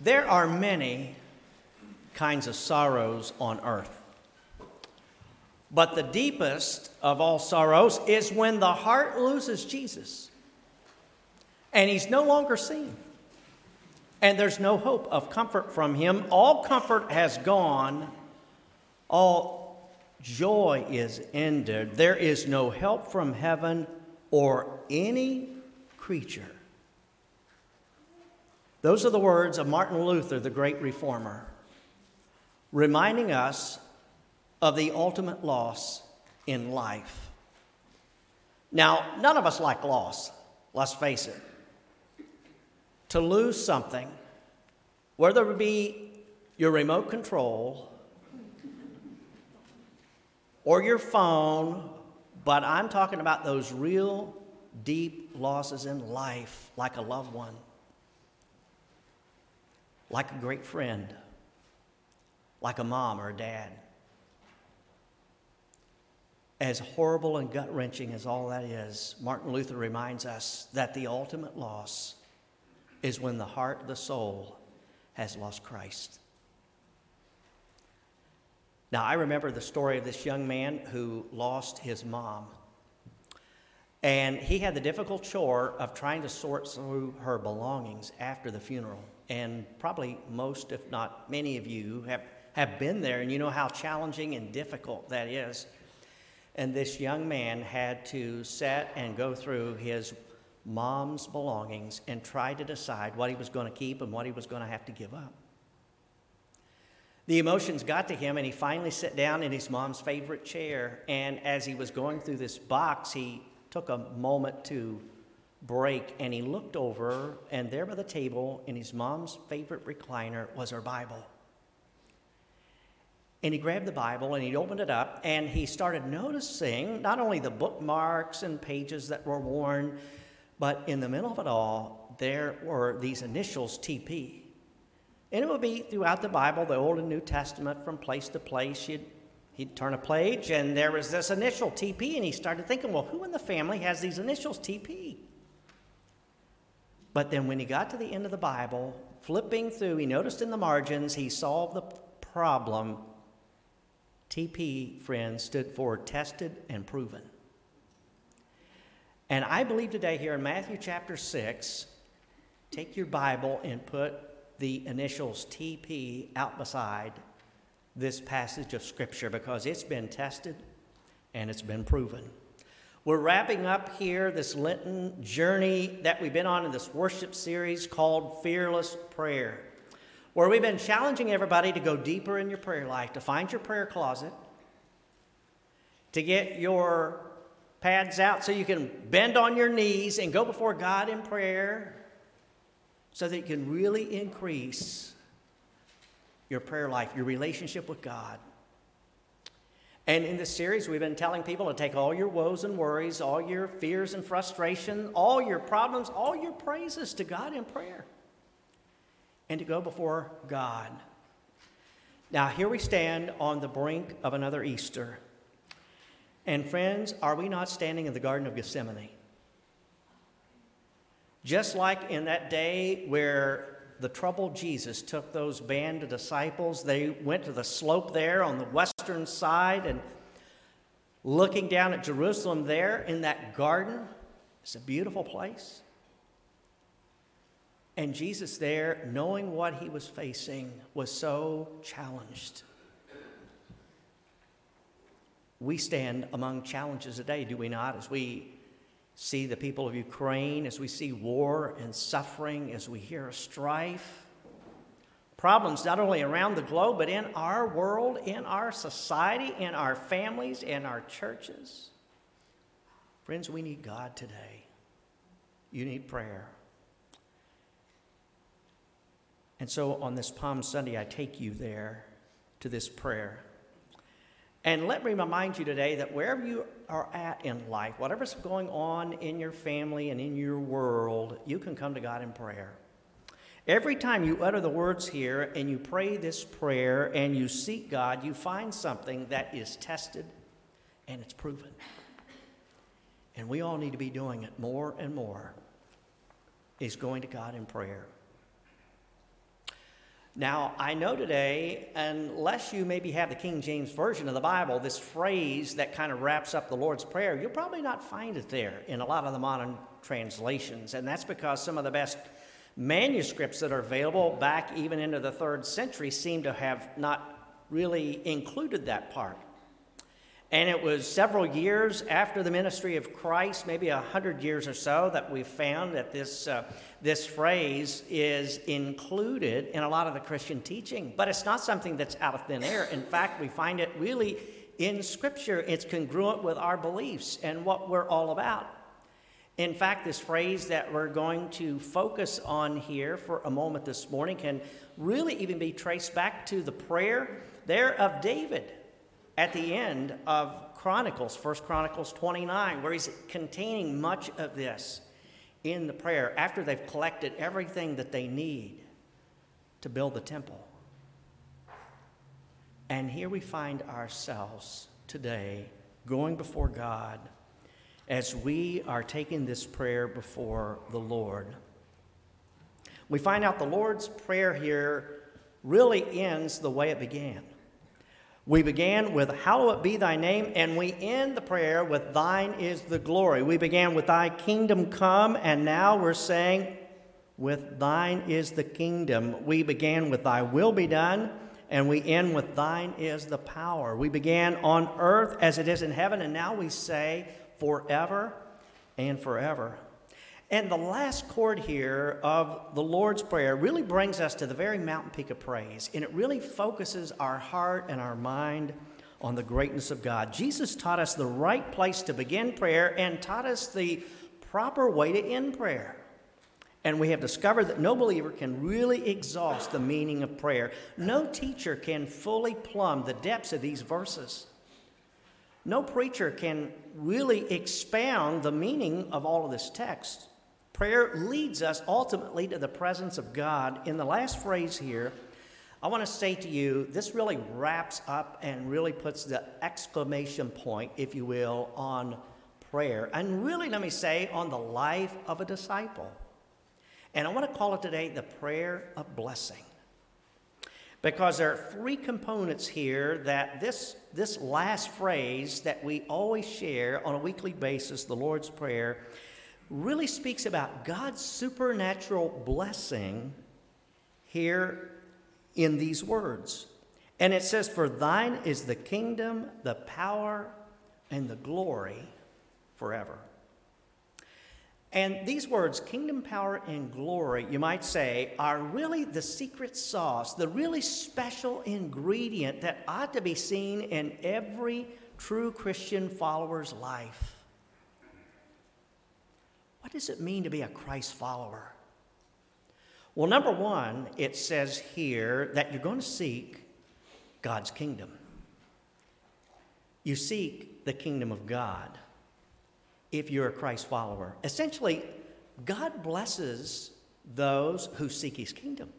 There are many kinds of sorrows on earth. But the deepest of all sorrows is when the heart loses Jesus and he's no longer seen. And there's no hope of comfort from him. All comfort has gone, all joy is ended. There is no help from heaven or any creature. Those are the words of Martin Luther, the great reformer, reminding us of the ultimate loss in life. Now, none of us like loss, let's face it. To lose something, whether it be your remote control or your phone, but I'm talking about those real deep losses in life, like a loved one, like a great friend, like a mom or a dad as horrible and gut wrenching as all that is, Martin Luther reminds us that the ultimate loss is when the heart, the soul, has lost Christ. Now, I remember the story of this young man who lost his mom. And he had the difficult chore of trying to sort through her belongings after the funeral. And probably most, if not many of you, have, have been there, and you know how challenging and difficult that is. And this young man had to set and go through his mom's belongings and try to decide what he was going to keep and what he was going to have to give up. The emotions got to him, and he finally sat down in his mom's favorite chair. And as he was going through this box, he took a moment to break and he looked over, and there by the table in his mom's favorite recliner was her Bible. And he grabbed the Bible and he opened it up and he started noticing not only the bookmarks and pages that were worn, but in the middle of it all, there were these initials TP. And it would be throughout the Bible, the Old and New Testament, from place to place. You'd, he'd turn a page and there was this initial TP, and he started thinking, well, who in the family has these initials TP? But then when he got to the end of the Bible, flipping through, he noticed in the margins, he solved the problem TP, friends, stood for tested and proven. And I believe today here in Matthew chapter 6, take your Bible and put the initials TP out beside this passage of Scripture because it's been tested and it's been proven. We're wrapping up here this Lenten journey that we've been on in this worship series called Fearless Prayer where we've been challenging everybody to go deeper in your prayer life, to find your prayer closet, to get your pads out so you can bend on your knees and go before God in prayer so that you can really increase your prayer life, your relationship with God. And in this series, we've been telling people to take all your woes and worries, all your fears and frustration, all your problems, all your praises to God in prayer and to go before God. Now, here we stand on the brink of another Easter. And, friends, are we not standing in the Garden of Gethsemane? Just like in that day where the troubled Jesus took those band of disciples, they went to the slope there on the western side and looking down at Jerusalem there in that garden. It's a beautiful place. And Jesus, there, knowing what he was facing, was so challenged. We stand among challenges today, do we not? As we see the people of Ukraine, as we see war and suffering, as we hear strife, problems not only around the globe, but in our world, in our society, in our families, in our churches. Friends, we need God today. You need prayer. And so on this Palm Sunday, I take you there to this prayer. And let me remind you today that wherever you are at in life, whatever's going on in your family and in your world, you can come to God in prayer. Every time you utter the words here and you pray this prayer and you seek God, you find something that is tested and it's proven. And we all need to be doing it more and more, is going to God in prayer. Now, I know today, unless you maybe have the King James Version of the Bible, this phrase that kind of wraps up the Lord's Prayer, you'll probably not find it there in a lot of the modern translations. And that's because some of the best manuscripts that are available back even into the third century seem to have not really included that part. And it was several years after the ministry of Christ, maybe a hundred years or so, that we found that this, uh, this phrase is included in a lot of the Christian teaching. But it's not something that's out of thin air. In fact, we find it really in Scripture. It's congruent with our beliefs and what we're all about. In fact, this phrase that we're going to focus on here for a moment this morning can really even be traced back to the prayer there of David at the end of Chronicles, First Chronicles 29, where he's containing much of this in the prayer after they've collected everything that they need to build the temple. And here we find ourselves today going before God as we are taking this prayer before the Lord. We find out the Lord's Prayer here really ends the way it began. We began with, Hallowed be thy name, and we end the prayer with, Thine is the glory. We began with, Thy kingdom come, and now we're saying, with Thine is the kingdom. We began with, Thy will be done, and we end with, Thine is the power. We began on earth as it is in heaven, and now we say, forever and forever. And the last chord here of the Lord's Prayer really brings us to the very mountain peak of praise, and it really focuses our heart and our mind on the greatness of God. Jesus taught us the right place to begin prayer and taught us the proper way to end prayer. And we have discovered that no believer can really exhaust the meaning of prayer. No teacher can fully plumb the depths of these verses. No preacher can really expound the meaning of all of this text. Prayer leads us ultimately to the presence of God. In the last phrase here, I want to say to you, this really wraps up and really puts the exclamation point, if you will, on prayer. And really, let me say, on the life of a disciple. And I want to call it today the prayer of blessing. Because there are three components here that this, this last phrase that we always share on a weekly basis, the Lord's Prayer, really speaks about God's supernatural blessing here in these words. And it says, For thine is the kingdom, the power, and the glory forever. And these words, kingdom, power, and glory, you might say, are really the secret sauce, the really special ingredient that ought to be seen in every true Christian follower's life. What does it mean to be a Christ follower? Well, number one, it says here that you're going to seek God's kingdom. You seek the kingdom of God if you're a Christ follower. Essentially, God blesses those who seek his kingdom.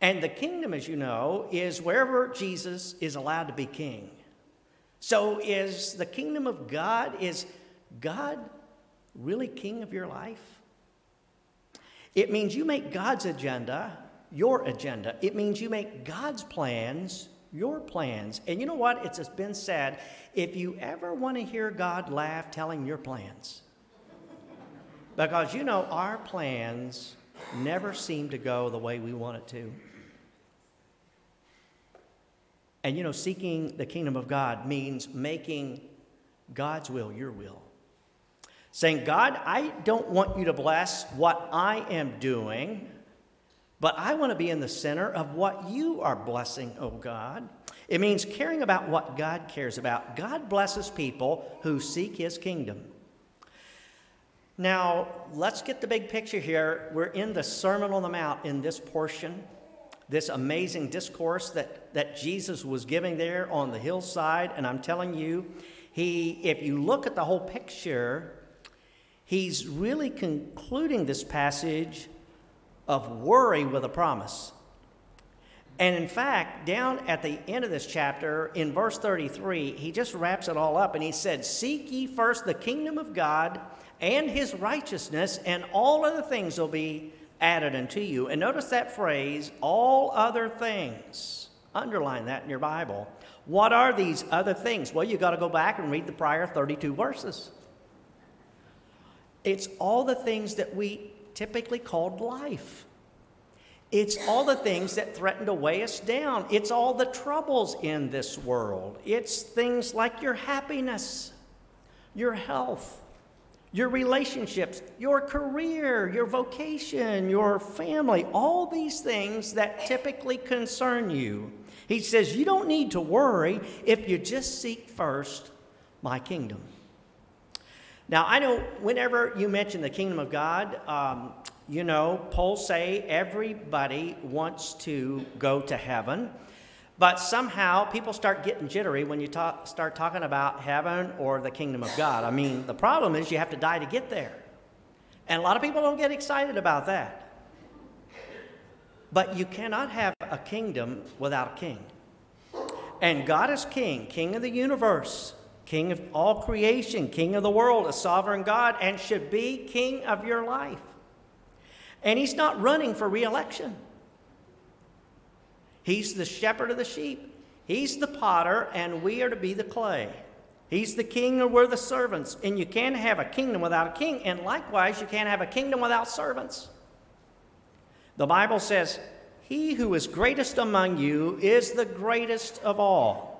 And the kingdom, as you know, is wherever Jesus is allowed to be king. So is the kingdom of God, is God really king of your life? It means you make God's agenda your agenda. It means you make God's plans your plans. And you know what? It's been said if you ever want to hear God laugh, tell him your plans. Because you know, our plans never seem to go the way we want it to. And you know, seeking the kingdom of God means making God's will your will saying, God, I don't want you to bless what I am doing, but I want to be in the center of what you are blessing, oh God. It means caring about what God cares about. God blesses people who seek his kingdom. Now, let's get the big picture here. We're in the Sermon on the Mount in this portion, this amazing discourse that, that Jesus was giving there on the hillside. And I'm telling you, he, if you look at the whole picture, he's really concluding this passage of worry with a promise. And in fact, down at the end of this chapter, in verse 33, he just wraps it all up and he said, Seek ye first the kingdom of God and his righteousness, and all other things will be added unto you. And notice that phrase, all other things. Underline that in your Bible. What are these other things? Well, you've got to go back and read the prior 32 verses. It's all the things that we typically called life. It's all the things that threaten to weigh us down. It's all the troubles in this world. It's things like your happiness, your health, your relationships, your career, your vocation, your family, all these things that typically concern you. He says, You don't need to worry if you just seek first my kingdom. Now, I know whenever you mention the kingdom of God, um, you know, polls say everybody wants to go to heaven, but somehow people start getting jittery when you talk, start talking about heaven or the kingdom of God. I mean, the problem is you have to die to get there. And a lot of people don't get excited about that. But you cannot have a kingdom without a king. And God is king, king of the universe. King of all creation, King of the world, a sovereign God, and should be King of your life. And he's not running for reelection. He's the shepherd of the sheep. He's the potter, and we are to be the clay. He's the king, and we're the servants. And you can't have a kingdom without a king, and likewise, you can't have a kingdom without servants. The Bible says, He who is greatest among you is the greatest of all.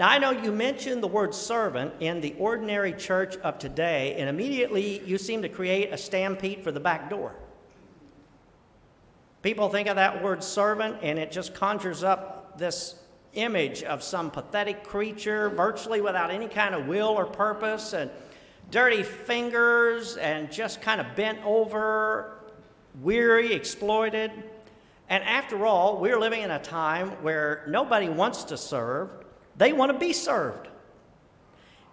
Now, I know you mentioned the word servant in the ordinary church of today, and immediately you seem to create a stampede for the back door. People think of that word servant, and it just conjures up this image of some pathetic creature, virtually without any kind of will or purpose, and dirty fingers, and just kind of bent over, weary, exploited. And after all, we're living in a time where nobody wants to serve, they want to be served.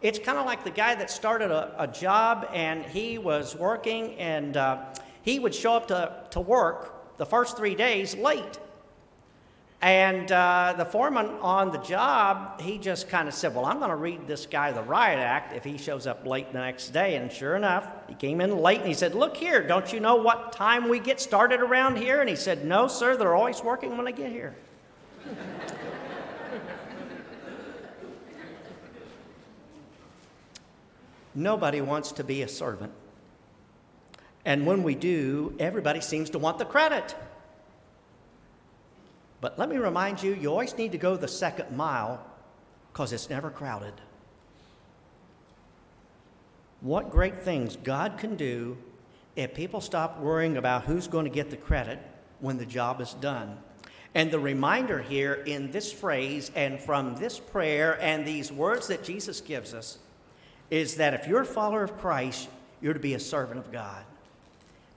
It's kind of like the guy that started a, a, job and he was working and uh, he would show up to, to work the first three days late. And uh, the foreman on the job, he just kind of said, Well, I'm going to read this guy the riot act if he shows up late the next day. And sure enough, he came in late and he said, Look here, don't you know what time we get started around here? And he said, No, sir, they're always working when I get here. Nobody wants to be a servant. And when we do, everybody seems to want the credit. But let me remind you, you always need to go the second mile because it's never crowded. What great things God can do if people stop worrying about who's going to get the credit when the job is done. And the reminder here in this phrase and from this prayer and these words that Jesus gives us is that if you're a follower of Christ, you're to be a servant of God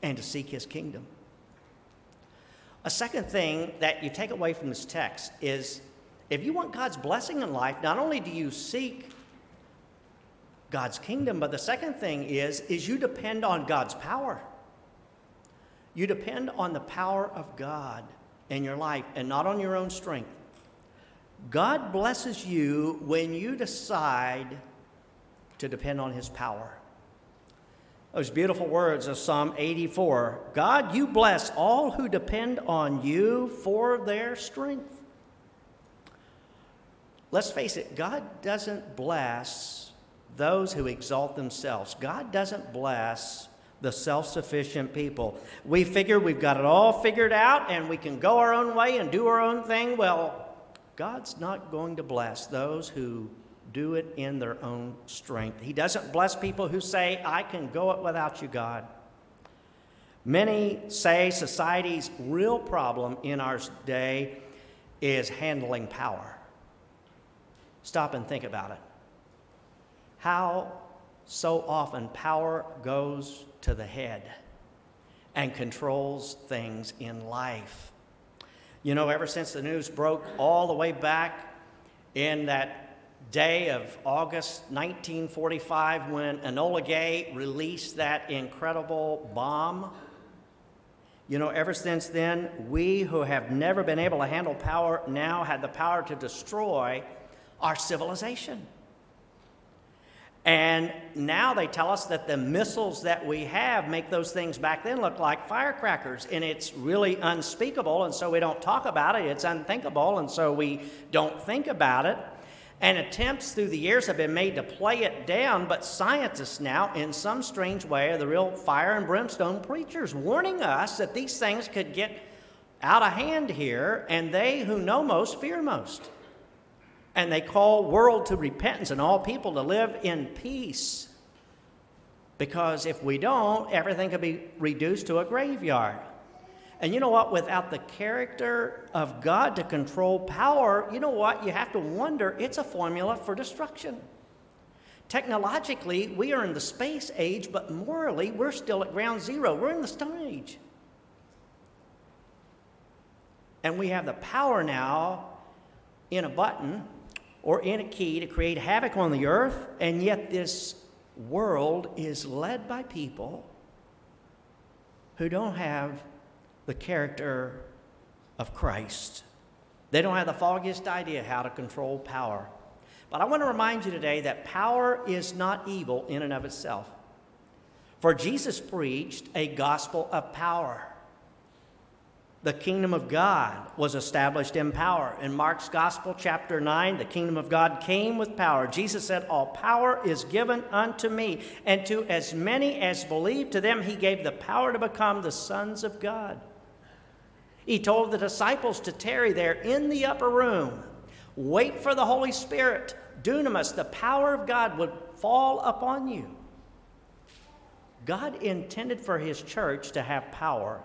and to seek his kingdom. A second thing that you take away from this text is if you want God's blessing in life, not only do you seek God's kingdom, but the second thing is is you depend on God's power. You depend on the power of God in your life and not on your own strength. God blesses you when you decide to depend on his power. Those beautiful words of Psalm 84 God, you bless all who depend on you for their strength. Let's face it, God doesn't bless those who exalt themselves. God doesn't bless the self sufficient people. We figure we've got it all figured out and we can go our own way and do our own thing. Well, God's not going to bless those who do it in their own strength. He doesn't bless people who say, I can go it without you, God. Many say society's real problem in our day is handling power. Stop and think about it. How so often power goes to the head and controls things in life. You know, ever since the news broke all the way back in that day of August 1945 when Enola Gay released that incredible bomb. You know, ever since then, we who have never been able to handle power now had the power to destroy our civilization. And now they tell us that the missiles that we have make those things back then look like firecrackers. And it's really unspeakable, and so we don't talk about it. It's unthinkable, and so we don't think about it. And attempts through the years have been made to play it down, but scientists now, in some strange way, are the real fire and brimstone preachers, warning us that these things could get out of hand here, and they who know most fear most. And they call world to repentance and all people to live in peace. Because if we don't, everything could be reduced to a graveyard. And you know what? Without the character of God to control power, you know what? You have to wonder it's a formula for destruction. Technologically, we are in the space age, but morally, we're still at ground zero. We're in the Stone Age. And we have the power now in a button or in a key to create havoc on the earth, and yet this world is led by people who don't have the character of Christ. They don't have the foggiest idea how to control power. But I want to remind you today that power is not evil in and of itself. For Jesus preached a gospel of power the kingdom of God was established in power. In Mark's Gospel, chapter 9, the kingdom of God came with power. Jesus said, All power is given unto me, and to as many as believe, to them he gave the power to become the sons of God. He told the disciples to tarry there in the upper room, wait for the Holy Spirit. Dunamis, the power of God, would fall upon you. God intended for his church to have power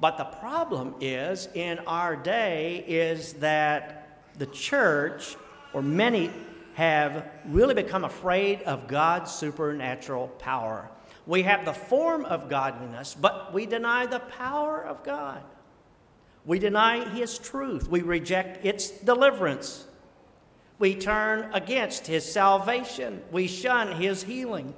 but the problem is in our day is that the church, or many, have really become afraid of God's supernatural power. We have the form of godliness, but we deny the power of God. We deny His truth. We reject its deliverance. We turn against His salvation. We shun His healing.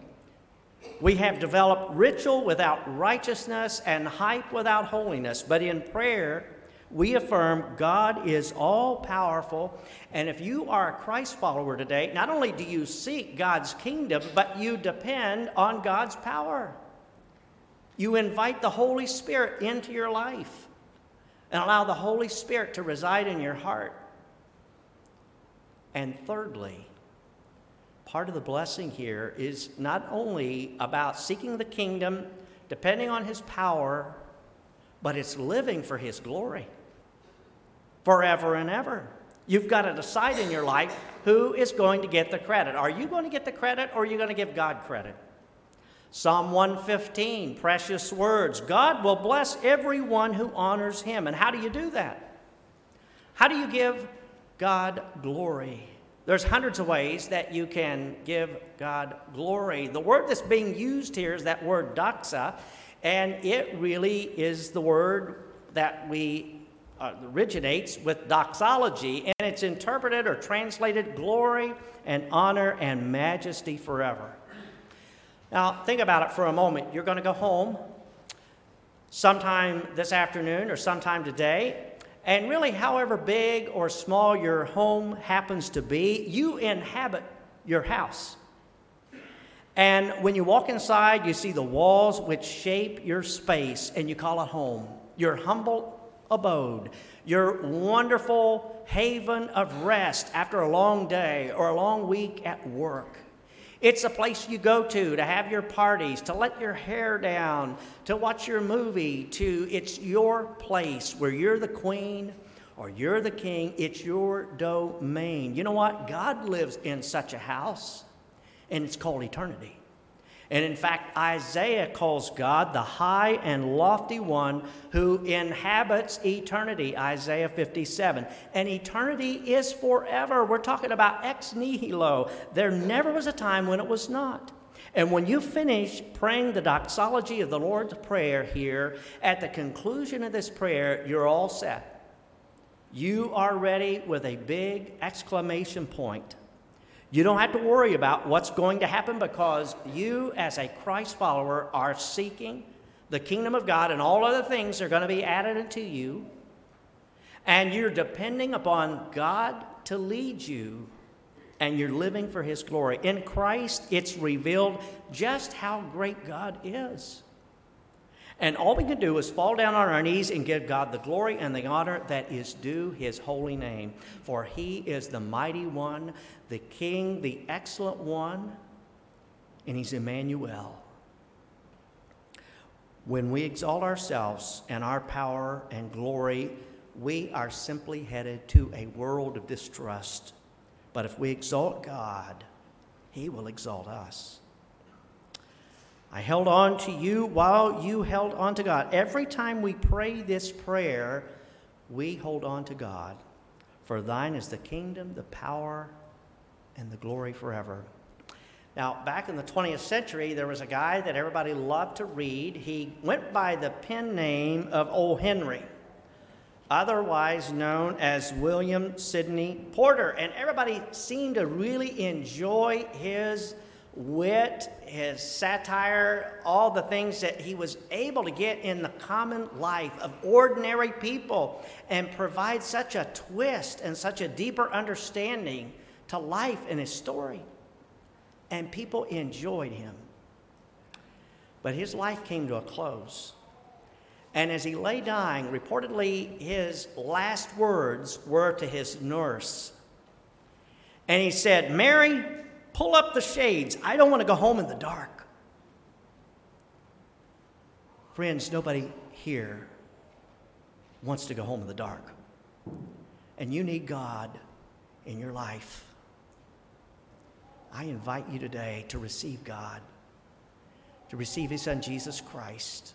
We have developed ritual without righteousness and hype without holiness. But in prayer, we affirm God is all powerful. And if you are a Christ follower today, not only do you seek God's kingdom, but you depend on God's power. You invite the Holy Spirit into your life and allow the Holy Spirit to reside in your heart. And thirdly, part of the blessing here is not only about seeking the kingdom, depending on his power, but it's living for his glory forever and ever. You've got to decide in your life who is going to get the credit. Are you going to get the credit or are you going to give God credit? Psalm 115, precious words. God will bless everyone who honors him. And how do you do that? How do you give God glory? There's hundreds of ways that you can give God glory. The word that's being used here is that word doxa, and it really is the word that we uh, originates with doxology, and it's interpreted or translated glory and honor and majesty forever. Now, think about it for a moment. You're going to go home sometime this afternoon or sometime today, and really, however big or small your home happens to be, you inhabit your house. And when you walk inside, you see the walls which shape your space, and you call it home. Your humble abode, your wonderful haven of rest after a long day or a long week at work. It's a place you go to to have your parties, to let your hair down, to watch your movie, to it's your place where you're the queen or you're the king. It's your domain. You know what? God lives in such a house, and it's called eternity. And in fact, Isaiah calls God the high and lofty one who inhabits eternity, Isaiah 57. And eternity is forever. We're talking about ex nihilo. There never was a time when it was not. And when you finish praying the doxology of the Lord's Prayer here, at the conclusion of this prayer, you're all set. You are ready with a big exclamation point you don't have to worry about what's going to happen because you, as a Christ follower, are seeking the kingdom of God, and all other things are going to be added unto you. And you're depending upon God to lead you and you're living for His glory. In Christ, it's revealed just how great God is. And all we can do is fall down on our knees and give God the glory and the honor that is due his holy name. For he is the mighty one, the king, the excellent one, and he's Emmanuel. When we exalt ourselves and our power and glory, we are simply headed to a world of distrust. But if we exalt God, he will exalt us. I held on to you while you held on to God. Every time we pray this prayer, we hold on to God. For thine is the kingdom, the power, and the glory forever. Now, back in the 20th century, there was a guy that everybody loved to read. He went by the pen name of O. Henry, otherwise known as William Sydney Porter. And everybody seemed to really enjoy his wit, his satire, all the things that he was able to get in the common life of ordinary people and provide such a twist and such a deeper understanding to life in his story. And people enjoyed him. But his life came to a close. And as he lay dying, reportedly his last words were to his nurse. And he said, Mary, Pull up the shades. I don't want to go home in the dark. Friends, nobody here wants to go home in the dark. And you need God in your life. I invite you today to receive God, to receive His Son Jesus Christ